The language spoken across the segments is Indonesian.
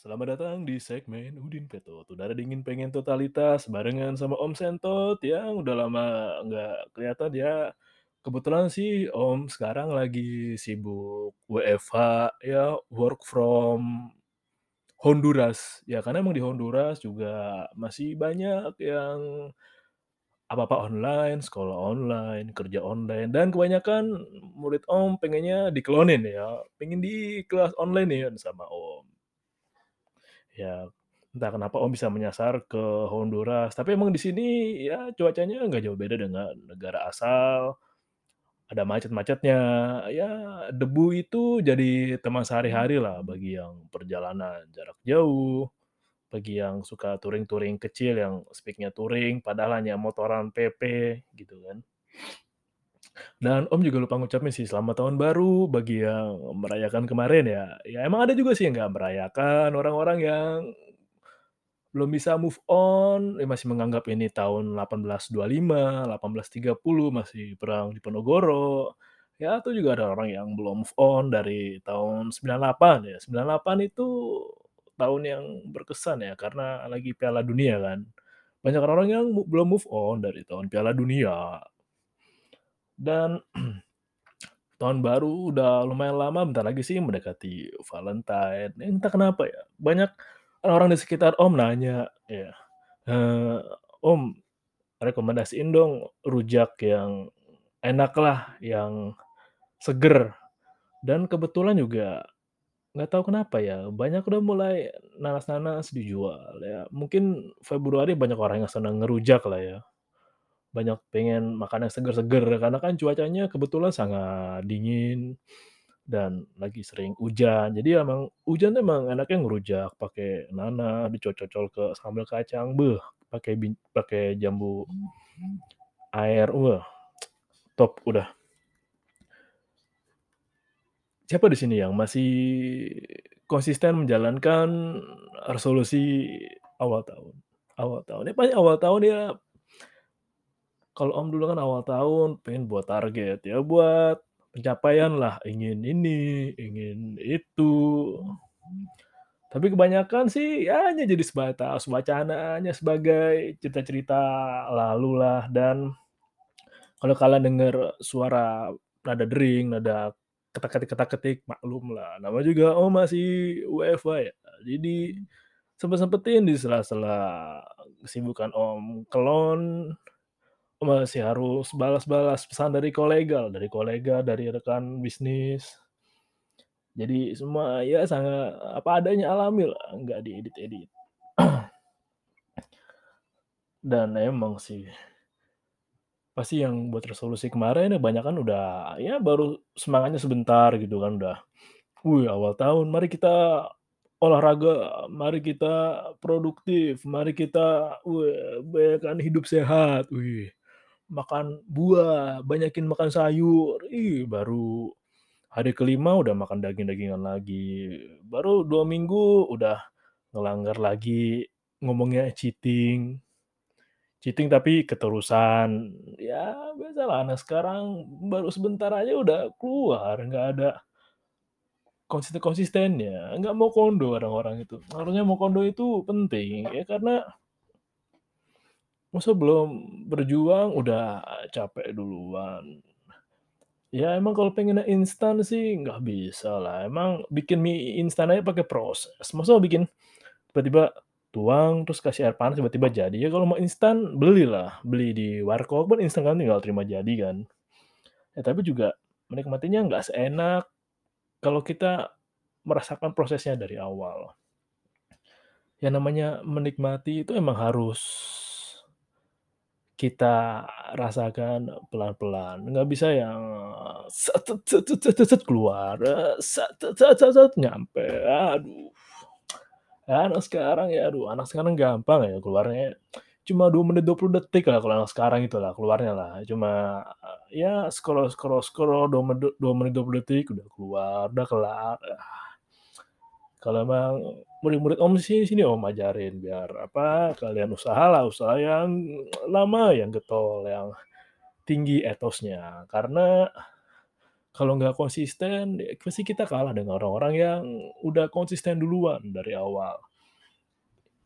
Selamat datang di segmen Udin Petot. Udara dingin pengen totalitas barengan sama Om Sentot yang udah lama nggak kelihatan ya. Kebetulan sih Om sekarang lagi sibuk WFH ya work from Honduras ya karena emang di Honduras juga masih banyak yang apa-apa online, sekolah online, kerja online, dan kebanyakan murid Om pengennya diklonin ya, pengen di kelas online ya sama Om. Ya, entah kenapa Om bisa menyasar ke Honduras, tapi emang di sini ya cuacanya nggak jauh beda dengan negara asal. Ada macet-macetnya, ya debu itu jadi teman sehari-hari lah bagi yang perjalanan jarak jauh, bagi yang suka touring-touring kecil yang speaknya touring, padahal hanya motoran PP gitu kan. Dan Om juga lupa ngucapin sih selamat tahun baru bagi yang merayakan kemarin ya. Ya emang ada juga sih yang nggak merayakan, orang-orang yang belum bisa move on, ya masih menganggap ini tahun 1825, 1830 masih perang di Ponorogo. Ya itu juga ada orang yang belum move on dari tahun 98 ya. 98 itu tahun yang berkesan ya karena lagi Piala Dunia kan. Banyak orang yang belum move on dari tahun Piala Dunia. Dan tahun baru udah lumayan lama, bentar lagi sih mendekati Valentine. Ya, entah kenapa ya, banyak orang di sekitar Om nanya, ya, eee, "Om, rekomendasiin dong rujak yang enak lah, yang seger." Dan kebetulan juga nggak tahu kenapa ya, banyak udah mulai nanas-nanas dijual ya. Mungkin Februari banyak orang yang senang ngerujak lah ya. Banyak pengen makan yang seger-seger karena kan cuacanya kebetulan sangat dingin dan lagi sering hujan. Jadi emang hujan emang enaknya ngerujak pakai nanas, dicocol ke sambal kacang, beh, pakai pakai jambu air, wah, top udah. Siapa di sini yang masih konsisten menjalankan resolusi awal tahun awal tahun? Ya awal tahun ya kalau Om dulu kan awal tahun pengen buat target, ya buat pencapaian lah, ingin ini, ingin itu. Tapi kebanyakan sih ya hanya jadi sebatas wacana, hanya sebagai cerita-cerita lalu lah dan kalau kalian dengar suara nada dering, nada ketak-ketik-ketak-ketik, maklum lah, namanya juga Om masih WFH ya. Jadi sempet-sempetin di sela-sela kesibukan Om kelon, masih harus balas-balas pesan dari kolega dari kolega, dari rekan bisnis. Jadi semua ya sangat apa adanya alami lah, nggak diedit-edit. Dan emang sih pasti yang buat resolusi kemarin ya banyakan udah ya baru semangatnya sebentar gitu kan, udah, "Wih, awal tahun mari kita olahraga, mari kita produktif, mari kita, wih, banyakan hidup sehat, wih, makan buah, banyakin makan sayur." Ih, baru hari kelima udah makan daging-dagingan lagi, baru 2 minggu udah ngelanggar lagi, ngomongnya cheating. Cheating tapi keterusan, ya biasalah anak sekarang baru sebentar aja udah keluar, nggak ada konsisten-konsistennya, nggak mau kondo orang-orang itu. Harusnya mau kondo itu penting, ya karena masa belum berjuang udah capek duluan. Ya emang kalau pengennya instan sih nggak bisa lah, emang bikin mie instan aja pakai proses, masa bikin tiba-tiba tuang terus kasih air panas tiba-tiba jadi. Ya kalau mau instan belilah, beli di warkop kan instan kan tinggal terima jadi kan. Ya tapi juga menikmatinya nggak seenak kalau kita merasakan prosesnya dari awal. Yang namanya menikmati itu emang harus kita rasakan pelan-pelan, nggak bisa yang keluar, nyampe, aduh. Anak sekarang ya aduh, anak sekarang gampang ya keluarnya, cuma 2 menit 20 detik lah kalau anak sekarang itulah keluarnya lah, cuma ya scroll scroll scroll 2 menit 2 menit 20 detik udah keluar, udah kelar, ah. Kalau emang murid-murid Om sih sini Om ajarin biar apa, kalian usahalah, usaha yang lama, yang getol, yang tinggi etosnya. Karena kalau nggak konsisten, ya pasti kita kalah dengan orang-orang yang udah konsisten duluan dari awal.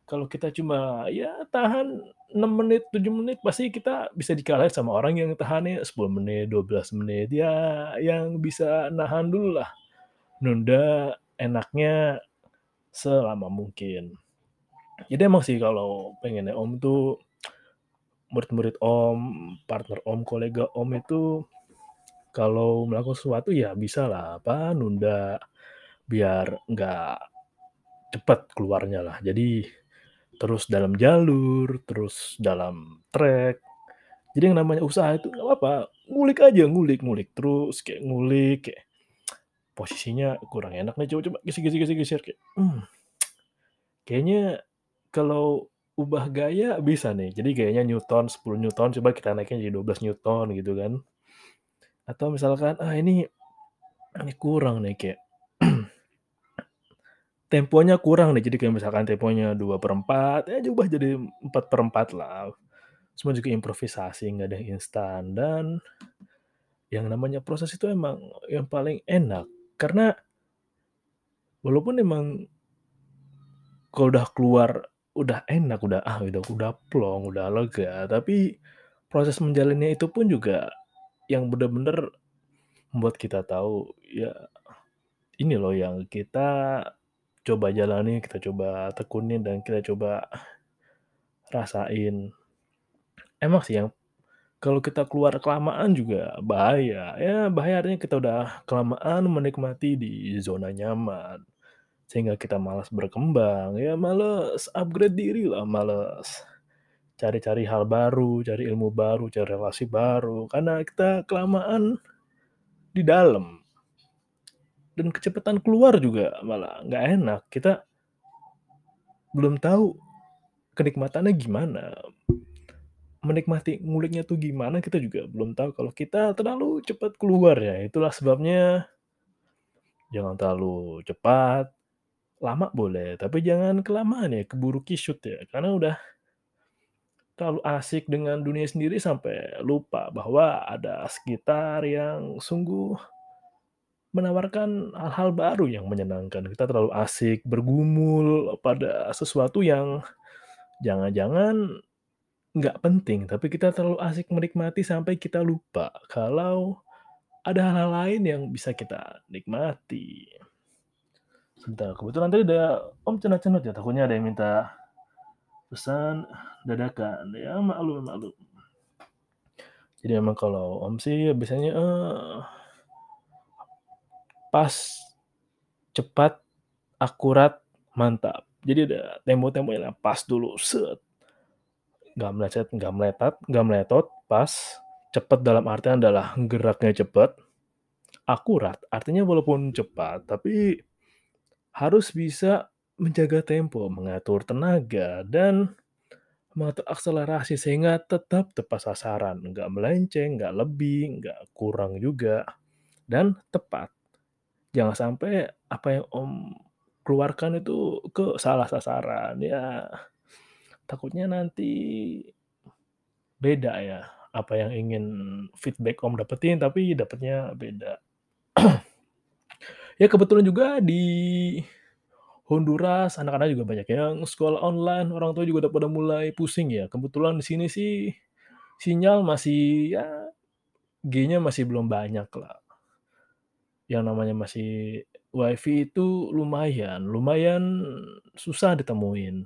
Kalau kita cuma ya tahan 6 menit, 7 menit, pasti kita bisa dikalahin sama orang yang tahannya 10 menit, 12 menit, ya yang bisa nahan dululah, nunda enaknya selama mungkin. Jadi emang sih kalau pengennya Om tuh, murid-murid Om, partner Om, kolega Om itu kalau melakukan sesuatu ya bisalah apa, nunda biar nggak cepet keluarnya lah. Jadi terus dalam jalur, terus dalam track. Jadi yang namanya usaha itu nggak apa-apa, ngulik aja, ngulik ngulik terus, kayak ngulik, kayak posisinya kurang enak nih, coba coba geser geser geser kayak, mmm, kayaknya kalau ubah gaya bisa nih, jadi gayanya newton, 10 newton, coba kita naikin jadi 12 newton gitu kan. Atau misalkan, ah ini ini kurang nih kayak temponya kurang nih, jadi kayak misalkan temponya 2/4, ya diubah jadi 4/4 lah. Semua juga improvisasi, nggak ada instan dan yang namanya proses itu emang yang paling enak. Karena walaupun emang kalau udah keluar, udah enak, udah, ah, udah udah plong, udah lega, tapi proses menjalannya itu pun juga yang bener-bener membuat kita tahu, ya ini loh yang kita coba jalani, kita coba tekunin, dan kita coba rasain. Emang sih yang kalau kita keluar kelamaan juga bahaya, ya bahaya artinya kita udah kelamaan menikmati di zona nyaman, sehingga kita malas berkembang, ya males upgrade dirilah, males cari-cari hal baru, cari ilmu baru, cari relasi baru, karena kita kelamaan di dalam. Dan kecepatan keluar juga malah nggak enak, kita belum tahu kenikmatannya gimana. Menikmati nguliknya tuh gimana, kita juga belum tahu kalau kita terlalu cepat keluar ya. Itulah sebabnya jangan terlalu cepat, lama boleh, tapi jangan kelamaan ya, keburu kisut ya. Karena udah terlalu asik dengan dunia sendiri sampai lupa bahwa ada sekitar yang sungguh menawarkan hal-hal baru yang menyenangkan. Kita terlalu asik bergumul pada sesuatu yang jangan-jangan nggak penting, tapi kita terlalu asik menikmati sampai kita lupa kalau ada hal-hal lain yang bisa kita nikmati. Sebentar, kebetulan tadi ada Om cenut-cenut ya, takutnya ada yang minta pesan dadakan, ya maklum maklum. Jadi emang kalau Om sih biasanya, eee pas, cepat, akurat, mantap. Jadi ada tempo-temponya pas dulu, set. Nggak meleset, nggak meletat, nggak meletot, pas, cepet dalam artian adalah geraknya cepet, akurat, artinya walaupun cepat, tapi harus bisa menjaga tempo, mengatur tenaga, dan mengatur akselerasi sehingga tetap tepat sasaran, nggak melenceng, nggak lebih, nggak kurang juga, dan tepat. Jangan sampai apa yang Om keluarkan itu ke salah sasaran, ya takutnya nanti beda ya, apa yang ingin feedback Om dapetin, tapi dapetnya beda. Ya kebetulan juga di Honduras anak-anak juga banyak yang sekolah online, orang tua juga udah pada mulai pusing ya. Kebetulan di sini sih sinyal masih ya G-nya masih belum banyak lah. Yang namanya masih WiFi itu lumayan, lumayan susah ditemuin.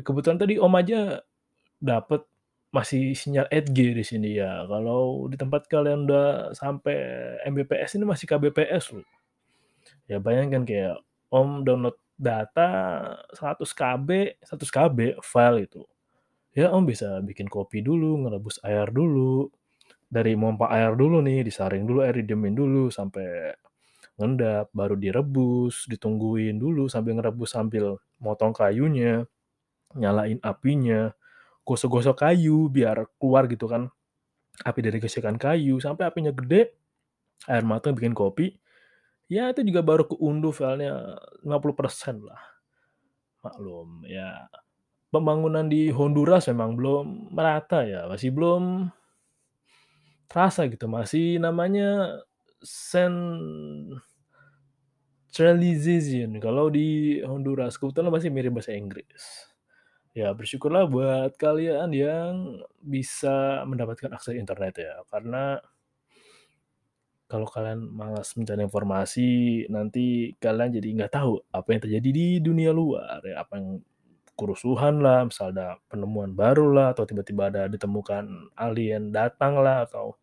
Ya kebetulan tadi Om aja dapet masih sinyal 8G di sini ya, kalau di tempat kalian udah sampai Mbps ini masih Kbps loh. Ya bayangkan kayak Om download data 100 KB 100 KB file itu, ya Om bisa bikin kopi dulu, ngerebus air dulu, dari mompa air dulu nih, disaring dulu air, didiemin dulu sampai ngendap, baru direbus, ditungguin dulu sambil ngerebus sambil motong kayunya, nyalain apinya, gosok-gosok kayu biar keluar gitu kan, api dari gesekan kayu, sampai apinya gede, air mateng bikin kopi, ya itu juga baru keunduh filenya 50% lah. Maklum, ya pembangunan di Honduras memang belum merata ya, masih belum terasa gitu, masih namanya centralization kalau di Honduras, kebetulan masih mirip bahasa Inggris. Ya bersyukurlah buat kalian yang bisa mendapatkan akses internet ya, karena kalau kalian malas mencari informasi, nanti kalian jadi nggak tahu apa yang terjadi di dunia luar ya, apa yang kerusuhan lah, misal ada penemuan baru lah, atau tiba-tiba ada ditemukan alien datang lah, atau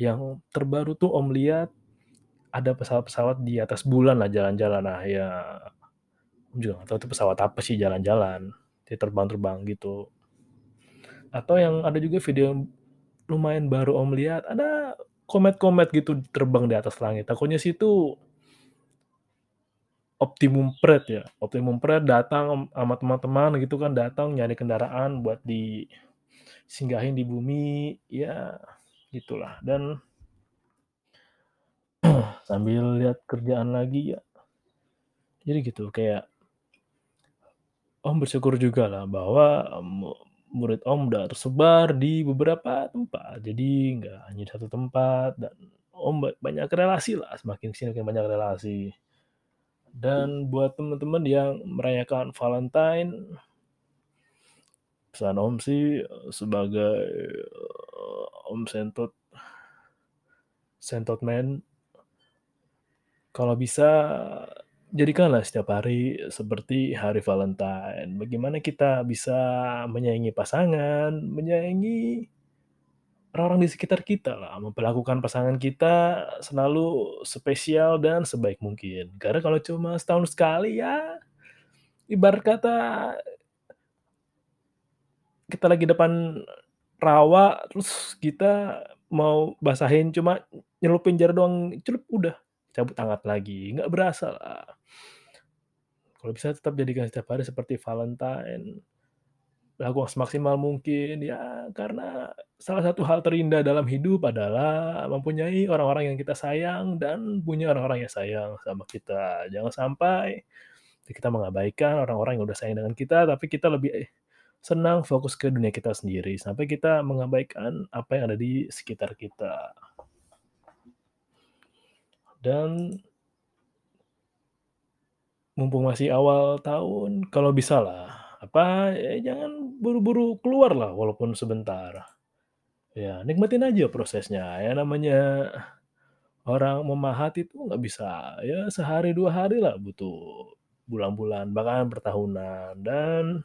yang terbaru tuh Om lihat ada pesawat-pesawat di atas bulan lah jalan-jalan. Nah ya, Om juga nggak tahu itu pesawat apa sih jalan-jalan, dia terbang-terbang gitu. Atau yang ada juga video lumayan baru Om lihat, ada komet-komet gitu terbang di atas langit, takutnya sih itu Optimum Pred ya, Optimum Pred datang sama teman-teman gitu kan, datang nyari kendaraan buat disinggahin di bumi, ya gitulah. Dan sambil lihat kerjaan lagi ya jadi gitu, kayak Om bersyukur jugalah bahwa mu murid Om udah tersebar di beberapa tempat, jadi nggak hanya di satu tempat dan Om ba banyak relasi lah, semakin ke sini makin banyak relasi. Dan buat temen-temen yang merayakan Valentine pesan Om sih, sebagai, Om Sentot Sentot Man kalau bisa jadikanlah setiap hari seperti hari Valentine. Bagaimana kita bisa menyayangi pasangan, menyayangi orang-orang di sekitar kita lah, memperlakukan pasangan kita selalu spesial dan sebaik mungkin. Karena kalau cuma setahun sekali ya, ibarat kata kita lagi depan rawa, terus kita mau basahin cuma nyelupin jari doang, celup, udah cabut angkat lagi, nggak berasa lah. Kalau bisa tetap jadikan setiap hari seperti Valentine, lakukan semaksimal mungkin, ya karena salah satu hal terindah dalam hidup adalah mempunyai orang-orang yang kita sayang dan punya orang-orang yang sayang sama kita. Jangan sampai kita mengabaikan orang-orang yang udah sayang dengan kita, tapi kita lebih senang fokus ke dunia kita sendiri, sampai kita mengabaikan apa yang ada di sekitar kita. Dan mumpung masih awal tahun, kalau bisalah, apa, ya jangan buru-buru keluar lah walaupun sebentar. Ya nikmatin aja prosesnya, ya namanya orang memahat itu nggak bisa, ya sehari, 2 hari lah, butuh bulan-bulan, bahkan bertahunan, dan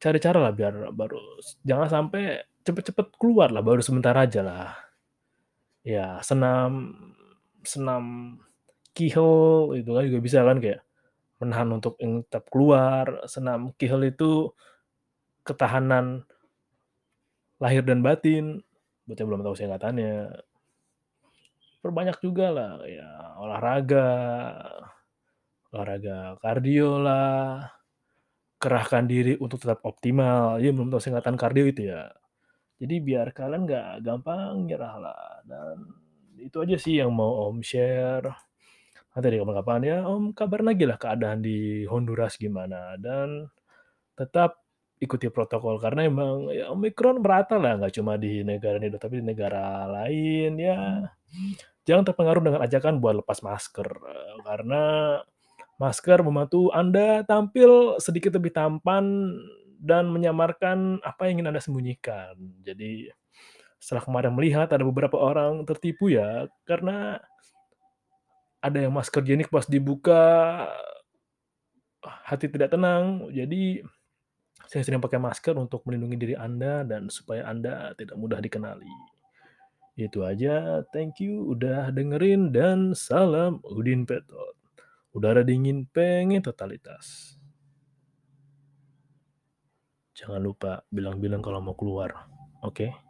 cari cara lah biar baru jangan sampai cepet-cepet keluar lah, baru sebentar aja lah. Ya senam senam Kegel itu kan juga bisa kan, kayak menahan untuk tetap keluar, senam Kegel itu ketahanan lahir dan batin, buat yang belum tahu singkatannya. Perbanyak jugalah, ya olahraga, olahraga kardio lah, kerahkan diri untuk tetap optimal, ya belum tahu singkatan kardio itu ya. Jadi biar kalian nggak gampang nyerah lah, dan itu aja sih yang mau Om share. Nanti deh kapan-kapan ya Om kabarin lagi lah keadaan di Honduras gimana, dan tetap ikuti protokol karena emang ya Omikron merata lah, nggak cuma di negara ini tapi di negara lain, ya. Jangan terpengaruh dengan ajakan buat lepas masker, karena masker membantu Anda tampil sedikit lebih tampan dan menyamarkan apa yang ingin Anda sembunyikan. Jadi setelah kemarin melihat ada beberapa orang tertipu ya, karena ada yang masker jenik pas dibuka hati tidak tenang. Jadi, saya sering pakai masker untuk melindungi diri Anda dan supaya Anda tidak mudah dikenali. Itu aja, thank you udah dengerin dan salam Udin Petot. Udara dingin pengen totalitas. Jangan lupa bilang-bilang kalau mau keluar, oke?